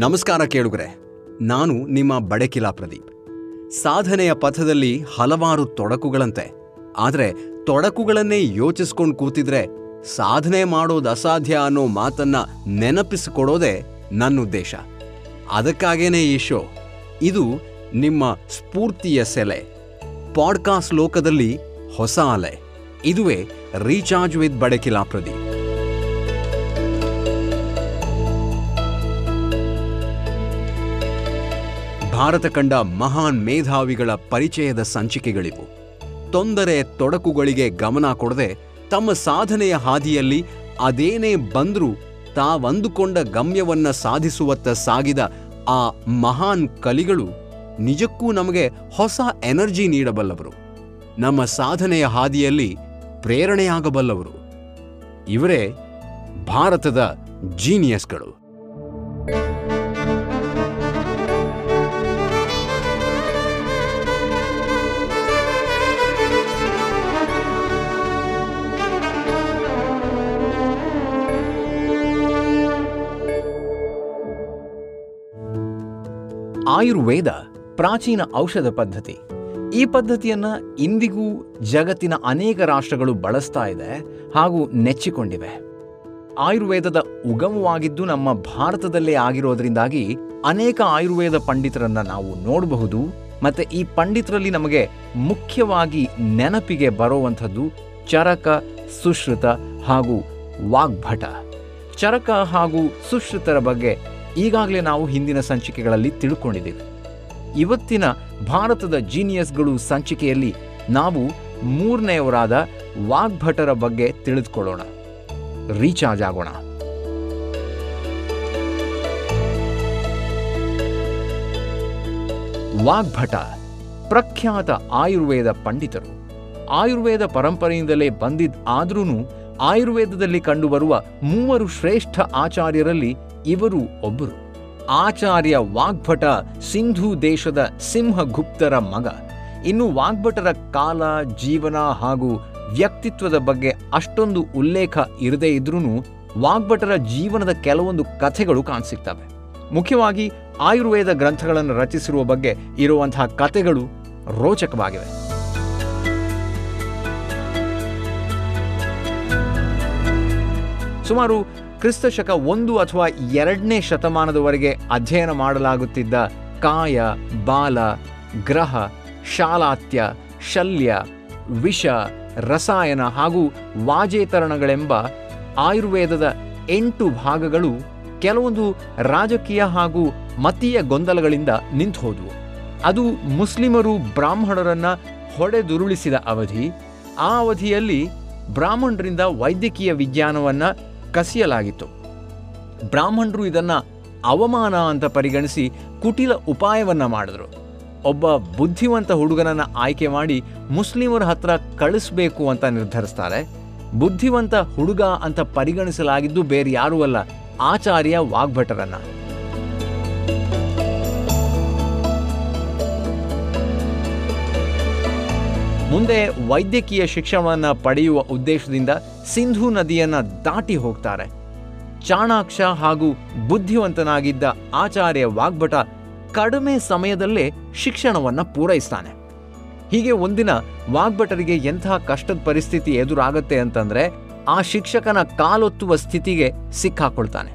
ನಮಸ್ಕಾರ ಕೇಳುಗರೆ, ನಾನು ನಿಮ್ಮ ಬಡಕಿಲಾ ಪ್ರದೀಪ್. ಸಾಧನೆಯ ಪಥದಲ್ಲಿ ಹಲವಾರು ತೊಡಕುಗಳಂತೆ, ಆದರೆ ತೊಡಕುಗಳನ್ನೇ ಯೋಚಿಸ್ಕೊಂಡು ಕೂತಿದ್ರೆ ಸಾಧನೆ ಮಾಡೋದು ಅಸಾಧ್ಯ ಅನ್ನೋ ಮಾತನ್ನ ನೆನಪಿಸಿಕೊಡೋದೇ ನನ್ನ ಉದ್ದೇಶ. ಅದಕ್ಕಾಗೇನೆ ಈ ಶೋ? ಇದು ನಿಮ್ಮ ಸ್ಫೂರ್ತಿಯ ಸೆಲೆ. ಪಾಡ್ಕಾಸ್ಟ್ ಲೋಕದಲ್ಲಿ ಹೊಸ ಅಲೆ. ಇದುವೇ ರೀಚಾರ್ಜ್ ವಿತ್ ಬಡಕಿಲಾ ಪ್ರದೀಪ್. ಭಾರತ ಕಂಡ ಮಹಾನ್ ಮೇಧಾವಿಗಳ ಪರಿಚಯದ ಸಂಚಿಕೆಗಳಿವು. ತೊಂದರೆ ತೊಡಕುಗಳಿಗೆ ಗಮನ ಕೊಡದೆ ತಮ್ಮ ಸಾಧನೆಯ ಹಾದಿಯಲ್ಲಿ ಅದೇನೇ ಬಂದರೂ ತಾವಂದುಕೊಂಡ ಗಮ್ಯವನ್ನ ಸಾಧಿಸುವತ್ತ ಸಾಗಿದ ಆ ಮಹಾನ್ ಕಲಿಗಳು ನಿಜಕ್ಕೂ ನಮಗೆ ಹೊಸ ಎನರ್ಜಿ ನೀಡಬಲ್ಲವರು. ನಮ್ಮ ಸಾಧನೆಯ ಹಾದಿಯಲ್ಲಿ ಪ್ರೇರಣೆಯಾಗಬಲ್ಲವರು. ಇವರೇ ಭಾರತದ ಜೀನಿಯಸ್ಗಳು. ಆಯುರ್ವೇದ ಪ್ರಾಚೀನ ಔಷಧ ಪದ್ಧತಿ. ಈ ಪದ್ಧತಿಯನ್ನ ಇಂದಿಗೂ ಜಗತ್ತಿನ ಅನೇಕ ರಾಷ್ಟ್ರಗಳು ಬಳಸ್ತಾ ಇದೆ ಹಾಗೂ ನೆಚ್ಚಿಕೊಂಡಿವೆ. ಆಯುರ್ವೇದದ ಉಗಮವಾಗಿದ್ದು ನಮ್ಮ ಭಾರತದಲ್ಲೇ ಆಗಿರೋದ್ರಿಂದಾಗಿ ಅನೇಕ ಆಯುರ್ವೇದ ಪಂಡಿತರನ್ನ ನಾವು ನೋಡಬಹುದು ಮತ್ತೆ ಈ ಪಂಡಿತರಲ್ಲಿ ನಮಗೆ ಮುಖ್ಯವಾಗಿ ನೆನಪಿಗೆ ಬರುವಂಥದ್ದು ಚರಕ, ಸುಶ್ರುತ ಹಾಗೂ ವಾಗ್ಭಟ. ಚರಕ ಹಾಗೂ ಸುಶ್ರುತರ ಬಗ್ಗೆ ಈಗಾಗಲೇ ನಾವು ಹಿಂದಿನ ಸಂಚಿಕೆಗಳಲ್ಲಿ ತಿಳ್ಕೊಂಡಿದ್ದೇವೆ. ಇವತ್ತಿನ ಭಾರತದ ಜೀನಿಯಸ್ಗಳು ಸಂಚಿಕೆಯಲ್ಲಿ ನಾವು ಮೂರನೆಯವರಾದ ವಾಗ್ಭಟರ ಬಗ್ಗೆ ತಿಳಿದುಕೊಳ್ಳೋಣ. ರೀಚಾರ್ಜ್ ಆಗೋಣ. ವಾಗ್ಭಟ, ಪ್ರಖ್ಯಾತ ಆಯುರ್ವೇದ ಪಂಡಿತರು. ಆಯುರ್ವೇದ ಪರಂಪರೆಯಿಂದಲೇ ಬಂದಿದ್ದಾದ್ರೂ ಆಯುರ್ವೇದದಲ್ಲಿ ಕಂಡುಬರುವ ಮೂವರು ಶ್ರೇಷ್ಠ ಆಚಾರ್ಯರಲ್ಲಿ ಇವರು ಒಬ್ಬರು ಆಚಾರ್ಯ ವಾಗ್ಭಟ ಸಿಂಧೂ ದೇಶದ ಸಿಂಹಗುಪ್ತರ ಮಗ. ಇನ್ನು ವಾಗ್ಭಟರ ಕಾಲ, ಜೀವನ ಹಾಗೂ ವ್ಯಕ್ತಿತ್ವದ ಬಗ್ಗೆ ಅಷ್ಟೊಂದು ಉಲ್ಲೇಖ ಇರದೇ ಇದ್ರೂ ವಾಗ್ಭಟರ ಜೀವನದ ಕೆಲವೊಂದು ಕಥೆಗಳು ಕಾಣಸಿಗ್ತವೆ ಮುಖ್ಯವಾಗಿ ಆಯುರ್ವೇದ ಗ್ರಂಥಗಳನ್ನು ರಚಿಸಿರುವ ಬಗ್ಗೆ ಇರುವಂತಹ ಕಥೆಗಳು ರೋಚಕವಾಗಿವೆ. ಸುಮಾರು ಕ್ರಿಸ್ತ ಶಕ ಒಂದು ಅಥವಾ ಎರಡನೇ ಶತಮಾನದವರೆಗೆ ಅಧ್ಯಯನ ಮಾಡಲಾಗುತ್ತಿದ್ದ ಕಾಯ, ಬಾಲ, ಗ್ರಹ, ಶಾಲಾತ್ಯ, ಶಲ್ಯ, ವಿಷ, ರಸಾಯನ ಹಾಗೂ ವಾಜೇತರಣಗಳೆಂಬ ಆಯುರ್ವೇದದ ಎಂಟು ಭಾಗಗಳು ಕೆಲವೊಂದು ರಾಜಕೀಯ ಹಾಗೂ ಮತೀಯ ಗೊಂದಲಗಳಿಂದ ನಿಂತು ಹೋದವು ಅದು ಮುಸ್ಲಿಮರು ಬ್ರಾಹ್ಮಣರನ್ನು ಹೊಡೆದುರುಳಿಸಿದ ಅವಧಿ. ಆ ಅವಧಿಯಲ್ಲಿ ಬ್ರಾಹ್ಮಣರಿಂದ ವೈದ್ಯಕೀಯ ವಿಜ್ಞಾನವನ್ನ ಕಸಿಯಲಾಗಿತ್ತು. ಬ್ರಾಹ್ಮಣರು ಇದನ್ನು ಅವಮಾನ ಅಂತ ಪರಿಗಣಿಸಿ ಕುಟಿಲ ಉಪಾಯವನ್ನು ಮಾಡಿದ್ರು. ಒಬ್ಬ ಬುದ್ಧಿವಂತ ಹುಡುಗನನ್ನು ಆಯ್ಕೆ ಮಾಡಿ ಮುಸ್ಲಿಮರ ಹತ್ರ ಕಳಿಸ್ಬೇಕು ಅಂತ ನಿರ್ಧರಿಸ್ತಾರೆ. ಬುದ್ಧಿವಂತ ಹುಡುಗ ಅಂತ ಪರಿಗಣಿಸಲಾಗಿದ್ದು ಬೇರೆ ಯಾರೂ ಅಲ್ಲ, ಆಚಾರ್ಯ ವಾಗ್ಭಟರನ್ನ. ಮುಂದೆ ವೈದ್ಯಕೀಯ ಶಿಕ್ಷಣವನ್ನು ಪಡೆಯುವ ಉದ್ದೇಶದಿಂದ ಸಿಂಧೂ ನದಿಯನ್ನು ದಾಟಿ ಹೋಗ್ತಾರೆ. ಚಾಣಾಕ್ಷ ಹಾಗೂ ಬುದ್ಧಿವಂತನಾಗಿದ್ದ ಆಚಾರ್ಯ ವಾಗ್ಭಟ ಕಡಿಮೆ ಸಮಯದಲ್ಲೇ ಶಿಕ್ಷಣವನ್ನು ಪೂರೈಸ್ತಾನೆ. ಹೀಗೆ ಒಂದಿನ ವಾಗ್ಭಟರಿಗೆ ಎಂಥ ಕಷ್ಟದ ಪರಿಸ್ಥಿತಿ ಎದುರಾಗತ್ತೆ ಅಂತಂದ್ರೆ ಆ ಶಿಕ್ಷಕನ ಕಾಲೊತ್ತುವ ಸ್ಥಿತಿಗೆ ಸಿಕ್ಕಾಕೊಳ್ತಾನೆ.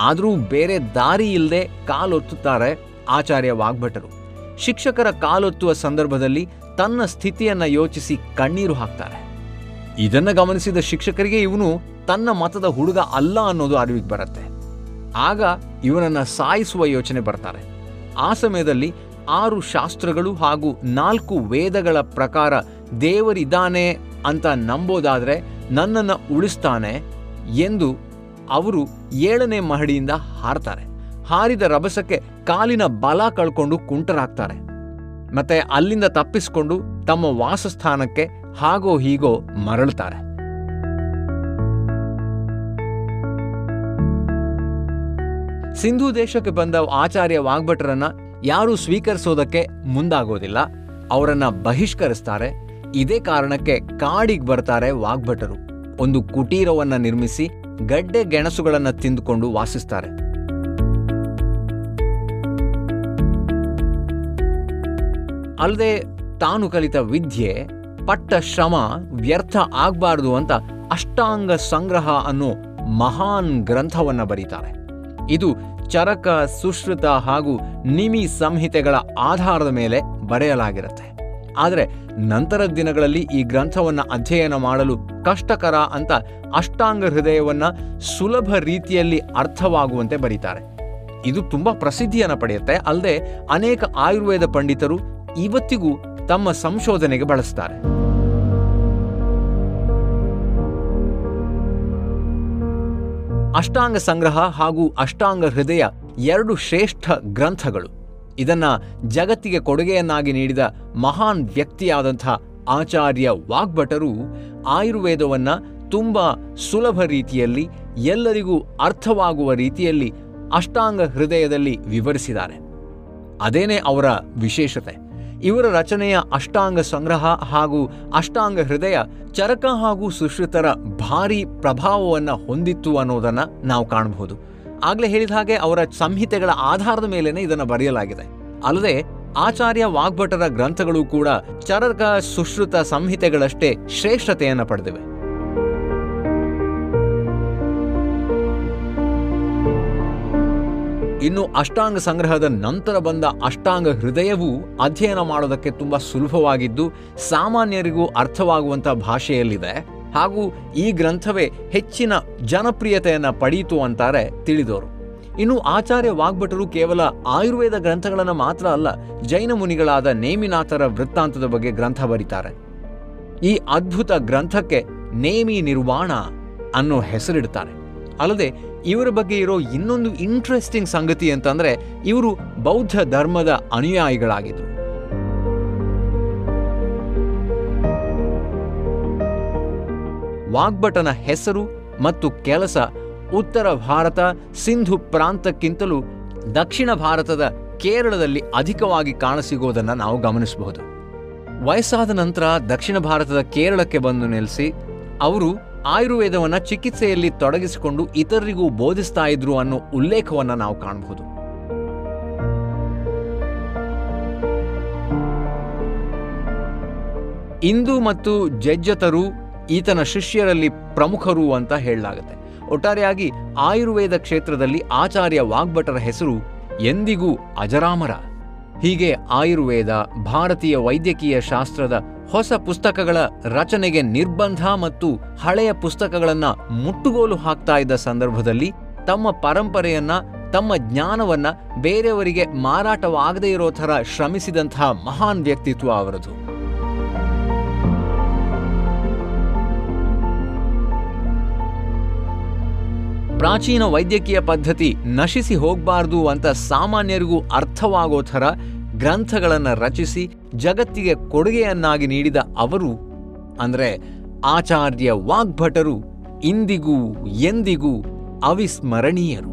ಆದರೂ ಬೇರೆ ದಾರಿ ಇಲ್ಲದೆ ಕಾಲೊತ್ತುತ್ತಾರೆ ಆಚಾರ್ಯ ವಾಗ್ಭಟರು. ಶಿಕ್ಷಕರ ಕಾಲೊತ್ತುವ ಸಂದರ್ಭದಲ್ಲಿ ತನ್ನ ಸ್ಥಿತಿಯನ್ನ ಯೋಚಿಸಿ ಕಣ್ಣೀರು ಹಾಕ್ತಾರೆ. ಇದನ್ನ ಗಮನಿಸಿದ ಶಿಕ್ಷಕರಿಗೆ ಇವನು ತನ್ನ ಮತದ ಹುಡುಗ ಅಲ್ಲ ಅನ್ನೋದು ಅರಿವಿಗೆ ಬರುತ್ತೆ. ಆಗ ಇವನನ್ನ ಸಾಯಿಸುವ ಯೋಚನೆ ಬರ್ತಾರೆ. ಆ ಸಮಯದಲ್ಲಿ ಆರು ಶಾಸ್ತ್ರಗಳು ಹಾಗೂ ನಾಲ್ಕು ವೇದಗಳ ಪ್ರಕಾರ ದೇವರಿದ್ದಾನೆ ಅಂತ ನಂಬೋದಾದರೆ ನನ್ನನ್ನು ಉಳಿಸ್ತಾನೆ ಎಂದು ಅವರು ಏಳನೇ ಮಹಡಿಯಿಂದ ಹಾರ್ತಾರೆ. ಹಾರಿದ ರಭಸಕ್ಕೆ ಕಾಲಿನ ಬಲ ಕಳ್ಕೊಂಡು ಕುಂಟರಾಗ್ತಾರೆ. ಮತ್ತೆ ಅಲ್ಲಿಂದ ತಪ್ಪಿಸಿಕೊಂಡು ತಮ್ಮ ವಾಸಸ್ಥಾನಕ್ಕೆ ಹಾಗೋ ಹೀಗೋ ಮರಳುತ್ತಾರೆ. ಸಿಂಧೂ ದೇಶಕ್ಕೆ ಬಂದ ಆಚಾರ್ಯ ವಾಗ್ಭಟರನ್ನ ಯಾರೂ ಸ್ವೀಕರಿಸೋದಕ್ಕೆ ಮುಂದಾಗೋದಿಲ್ಲ. ಅವರನ್ನ ಬಹಿಷ್ಕರಿಸ್ತಾರೆ. ಇದೇ ಕಾರಣಕ್ಕೆ ಕಾಡಿಗೆ ಬರ್ತಾರೆ ವಾಗ್ಭಟರು. ಒಂದು ಕುಟೀರವನ್ನ ನಿರ್ಮಿಸಿ ಗಡ್ಡೆ ಗೆಣಸುಗಳನ್ನ ತಿಂದುಕೊಂಡು ವಾಸಿಸ್ತಾರೆ. ಅಲ್ಲದೆ ತಾನು ಕಲಿತ ವಿದ್ಯೆ, ಪಟ್ಟ ಶ್ರಮ, ವ್ಯರ್ಥ ಆಗಬಾರದು ಅಂತ ಅಷ್ಟಾಂಗ ಸಂಗ್ರಹ ಅನ್ನೋ ಮಹಾನ್ ಗ್ರಂಥವನ್ನು ಬರೀತಾರೆ. ಇದು ಚರಕ, ಸುಶ್ರುತ ಹಾಗೂ ನಿಮಿ ಸಂಹಿತೆಗಳ ಆಧಾರದ ಮೇಲೆ ಬರೆಯಲಾಗಿರುತ್ತೆ. ಆದರೆ ನಂತರದ ದಿನಗಳಲ್ಲಿ ಈ ಗ್ರಂಥವನ್ನ ಅಧ್ಯಯನ ಮಾಡಲು ಕಷ್ಟಕರ ಅಂತ ಅಷ್ಟಾಂಗ ಹೃದಯವನ್ನ ಸುಲಭ ರೀತಿಯಲ್ಲಿ ಅರ್ಥವಾಗುವಂತೆ ಬರೀತಾರೆ. ಇದು ತುಂಬಾ ಪ್ರಸಿದ್ಧಿಯನ್ನು ಪಡೆಯುತ್ತೆ. ಅಲ್ಲದೆ ಅನೇಕ ಆಯುರ್ವೇದ ಪಂಡಿತರು ಇವತ್ತಿಗೂ ತಮ್ಮ ಸಂಶೋಧನೆಗೆ ಬಳಸ್ತಾರೆ. ಅಷ್ಟಾಂಗ ಸಂಗ್ರಹ ಹಾಗೂ ಅಷ್ಟಾಂಗ ಹೃದಯ ಎರಡು ಶ್ರೇಷ್ಠ ಗ್ರಂಥಗಳು. ಇದನ್ನ ಜಗತ್ತಿಗೆ ಕೊಡುಗೆಯನ್ನಾಗಿ ನೀಡಿದ ಮಹಾನ್ ವ್ಯಕ್ತಿಯಾದಂಥ ಆಚಾರ್ಯ ವಾಗ್ಭಟರು ಆಯುರ್ವೇದವನ್ನ ತುಂಬ ಸುಲಭ ರೀತಿಯಲ್ಲಿ, ಎಲ್ಲರಿಗೂ ಅರ್ಥವಾಗುವ ರೀತಿಯಲ್ಲಿ ಅಷ್ಟಾಂಗ ಹೃದಯದಲ್ಲಿ ವಿವರಿಸಿದ್ದಾರೆ. ಅದೇನೇ ಅವರ ವಿಶೇಷತೆ? ಇವರ ರಚನೆಯ ಅಷ್ಟಾಂಗ ಸಂಗ್ರಹ ಹಾಗೂ ಅಷ್ಟಾಂಗ ಹೃದಯ ಚರಕ ಹಾಗೂ ಸುಶ್ರುತರ ಭಾರಿ ಪ್ರಭಾವವನ್ನು ಹೊಂದಿತ್ತು ಅನ್ನೋದನ್ನು ನಾವು ಕಾಣಬಹುದು. ಆಗಲೇ ಹೇಳಿದ ಹಾಗೆ ಅವರ ಸಂಹಿತೆಗಳ ಆಧಾರದ ಮೇಲೇ ಇದನ್ನು ಬರೆಯಲಾಗಿದೆ. ಅಲ್ಲದೆ ಆಚಾರ್ಯ ವಾಗ್ಭಟರ ಗ್ರಂಥಗಳು ಕೂಡ ಚರಕ ಸುಶ್ರುತ ಸಂಹಿತೆಗಳಷ್ಟೇ ಶ್ರೇಷ್ಠತೆಯನ್ನು ಪಡೆದಿವೆ. ಇನ್ನು ಅಷ್ಟಾಂಗ ಸಂಗ್ರಹದ ನಂತರ ಬಂದ ಅಷ್ಟಾಂಗ ಹೃದಯವು ಅಧ್ಯಯನ ಮಾಡೋದಕ್ಕೆ ತುಂಬ ಸುಲಭವಾಗಿದ್ದು ಸಾಮಾನ್ಯರಿಗೂ ಅರ್ಥವಾಗುವಂಥ ಭಾಷೆಯಲ್ಲಿದೆ. ಹಾಗೂ ಈ ಗ್ರಂಥವೇ ಹೆಚ್ಚಿನ ಜನಪ್ರಿಯತೆಯನ್ನು ಪಡೆಯಿತು ಅಂತಾರೆ ತಿಳಿದವರು ಇನ್ನು ಆಚಾರ್ಯ ವಾಗ್ಭಟರು ಕೇವಲ ಆಯುರ್ವೇದ ಗ್ರಂಥಗಳನ್ನು ಮಾತ್ರ ಅಲ್ಲ, ಜೈನ ಮುನಿಗಳಾದ ನೇಮಿನಾಥರ ವೃತ್ತಾಂತದ ಬಗ್ಗೆ ಗ್ರಂಥ ಬರೀತಾರೆ. ಈ ಅದ್ಭುತ ಗ್ರಂಥಕ್ಕೆ ನೇಮಿ ನಿರ್ವಾಣ ಅನ್ನೋ ಹೆಸರಿಡ್ತಾರೆ. ಅಲ್ಲದೆ ಇವರ ಬಗ್ಗೆ ಇರೋ ಇನ್ನೊಂದು ಇಂಟ್ರೆಸ್ಟಿಂಗ್ ಸಂಗತಿ ಅಂತಂದರೆ ಇವರು ಬೌದ್ಧ ಧರ್ಮದ ಅನುಯಾಯಿಗಳಾಗಿದ್ದರು ವಾಗ್ಭಟನ ಹೆಸರು ಮತ್ತು ಕೆಲಸ ಉತ್ತರ ಭಾರತ, ಸಿಂಧು ಪ್ರಾಂತಕ್ಕಿಂತಲೂ ದಕ್ಷಿಣ ಭಾರತದ ಕೇರಳದಲ್ಲಿ ಅಧಿಕವಾಗಿ ಕಾಣಸಿಗೋದನ್ನು ನಾವು ಗಮನಿಸಬಹುದು. ವಯಸ್ಸಾದ ನಂತರ ದಕ್ಷಿಣ ಭಾರತದ ಕೇರಳಕ್ಕೆ ಬಂದು ನೆಲೆಸಿ, ಅವರು ಆಯುರ್ವೇದವನ್ನ ಚಿಕಿತ್ಸೆಯಲ್ಲಿ ತೊಡಗಿಸಿಕೊಂಡು ಇತರರಿಗೂ ಬೋಧಿಸ್ತಾ ಇದ್ರು ಅನ್ನೋ ಉಲ್ಲೇಖವನ್ನು ನಾವು ಕಾಣಬಹುದು ಇಂದು ಮತ್ತು ಜಜ್ಜತರು ಈತನ ಶಿಷ್ಯರಲ್ಲಿ ಪ್ರಮುಖರು ಅಂತ ಹೇಳಲಾಗುತ್ತೆ. ಒಟ್ಟಾರೆಯಾಗಿ ಆಯುರ್ವೇದ ಕ್ಷೇತ್ರದಲ್ಲಿ ಆಚಾರ್ಯ ವಾಗ್ಭಟರ ಹೆಸರು ಎಂದಿಗೂ ಅಜರಾಮರ. ಹೀಗೆ ಆಯುರ್ವೇದ, ಭಾರತೀಯ ವೈದ್ಯಕೀಯ ಶಾಸ್ತ್ರದ ಹೊಸ ಪುಸ್ತಕಗಳ ರಚನೆಗೆ ನಿರ್ಬಂಧ ಮತ್ತು ಹಳೆಯ ಪುಸ್ತಕಗಳನ್ನ ಮುಟ್ಟುಗೋಲು ಹಾಕ್ತಾ ಇದ್ದ ಸಂದರ್ಭದಲ್ಲಿ ತಮ್ಮ ಪರಂಪರೆಯನ್ನ, ತಮ್ಮ ಜ್ಞಾನವನ್ನ ಬೇರೆಯವರಿಗೆ ಮಾರಾಟವಾಗದೇ ಇರೋ ಥರ ಶ್ರಮಿಸಿದಂತಹ ಮಹಾನ್ ವ್ಯಕ್ತಿತ್ವ ಅವರದು. ಪ್ರಾಚೀನ ವೈದ್ಯಕೀಯ ಪದ್ಧತಿ ನಶಿಸಿ ಹೋಗಬಾರ್ದು ಅಂತ ಸಾಮಾನ್ಯರಿಗೂ ಅರ್ಥವಾಗೋ ಥರ ಗ್ರಂಥಗಳನ್ನು ರಚಿಸಿ ಜಗತ್ತಿಗೆ ಕೊಡುಗೆಯನ್ನಾಗಿ ನೀಡಿದ ಅವರು, ಅಂದರೆ ಆಚಾರ್ಯ ವಾಗ್ಭಟರು, ಇಂದಿಗೂ ಎಂದಿಗೂ ಅವಿಸ್ಮರಣೀಯರು.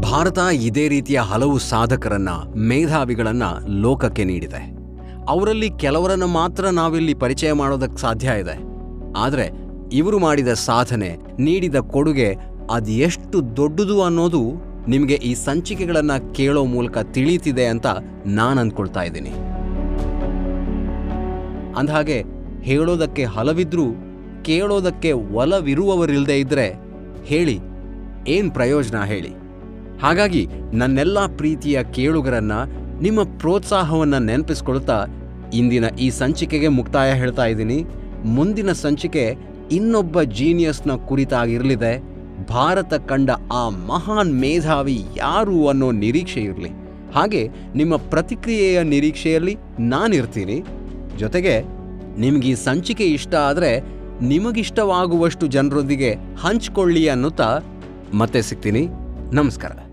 ಭಾರತ ಇದೇ ರೀತಿಯ ಹಲವು ಸಾಧಕರನ್ನ, ಮೇಧಾವಿಗಳನ್ನ ಲೋಕಕ್ಕೆ ನೀಡಿದೆ. ಅವರಲ್ಲಿ ಕೆಲವರನ್ನು ಮಾತ್ರ ನಾವಿಲ್ಲಿ ಪರಿಚಯ ಮಾಡೋದಕ್ಕೆ ಸಾಧ್ಯ ಇದೆ. ಆದರೆ ಇವರು ಮಾಡಿದ ಸಾಧನೆ, ನೀಡಿದ ಕೊಡುಗೆ ಅದು ಎಷ್ಟು ದೊಡ್ಡದು ಅನ್ನೋದು ನಿಮಗೆ ಈ ಸಂಚಿಕೆಗಳನ್ನು ಕೇಳೋ ಮೂಲಕ ತಿಳಿಯುತ್ತಿದೆ ಅಂತ ನಾನು ಅಂದ್ಕೊಳ್ತಾ ಇದ್ದೀನಿ. ಅಂದಹಾಗೆ ಹೇಳೋದಕ್ಕೆ ಹಲವಿದ್ರೂ ಕೇಳೋದಕ್ಕೆ ಒಲವಿರುವವರಿಲ್ಲದೆ ಇದ್ದರೆ ಹೇಳಿ, ಏನು ಪ್ರಯೋಜನ ಹೇಳಿ? ಹಾಗಾಗಿ ನನ್ನೆಲ್ಲ ಪ್ರೀತಿಯ ಕೇಳುಗರನ್ನ ನಿಮ್ಮ ಪ್ರೋತ್ಸಾಹವನ್ನು ನೆನಪಿಸ್ಕೊಳ್ತಾ ಇಂದಿನ ಈ ಸಂಚಿಕೆಗೆ ಮುಕ್ತಾಯ ಹೇಳ್ತಾ ಇದ್ದೀನಿ. ಮುಂದಿನ ಸಂಚಿಕೆ ಇನ್ನೊಬ್ಬ ಜೀನಿಯಸ್ನ ಕುರಿತಾಗಿರಲಿದೆ. ಭಾರತ ಕಂಡ ಆ ಮಹಾನ್ ಮೇಧಾವಿ ಯಾರು ಅನ್ನೋ ನಿರೀಕ್ಷೆ ಇರಲಿ. ಹಾಗೆ ನಿಮ್ಮ ಪ್ರತಿಕ್ರಿಯೆಯ ನಿರೀಕ್ಷೆಯಲ್ಲಿ ನಾನಿರ್ತೀನಿ. ಜೊತೆಗೆ ನಿಮ್ಗೆ ಈ ಸಂಚಿಕೆ ಇಷ್ಟ ಆದರೆ ನಿಮಗಿಷ್ಟವಾಗುವಷ್ಟು ಜನರೊಂದಿಗೆ ಹಂಚಿಕೊಳ್ಳಿ ಅನ್ನುತ್ತಾ ಮತ್ತೆ ಸಿಗ್ತೀನಿ. ನಮಸ್ಕಾರ.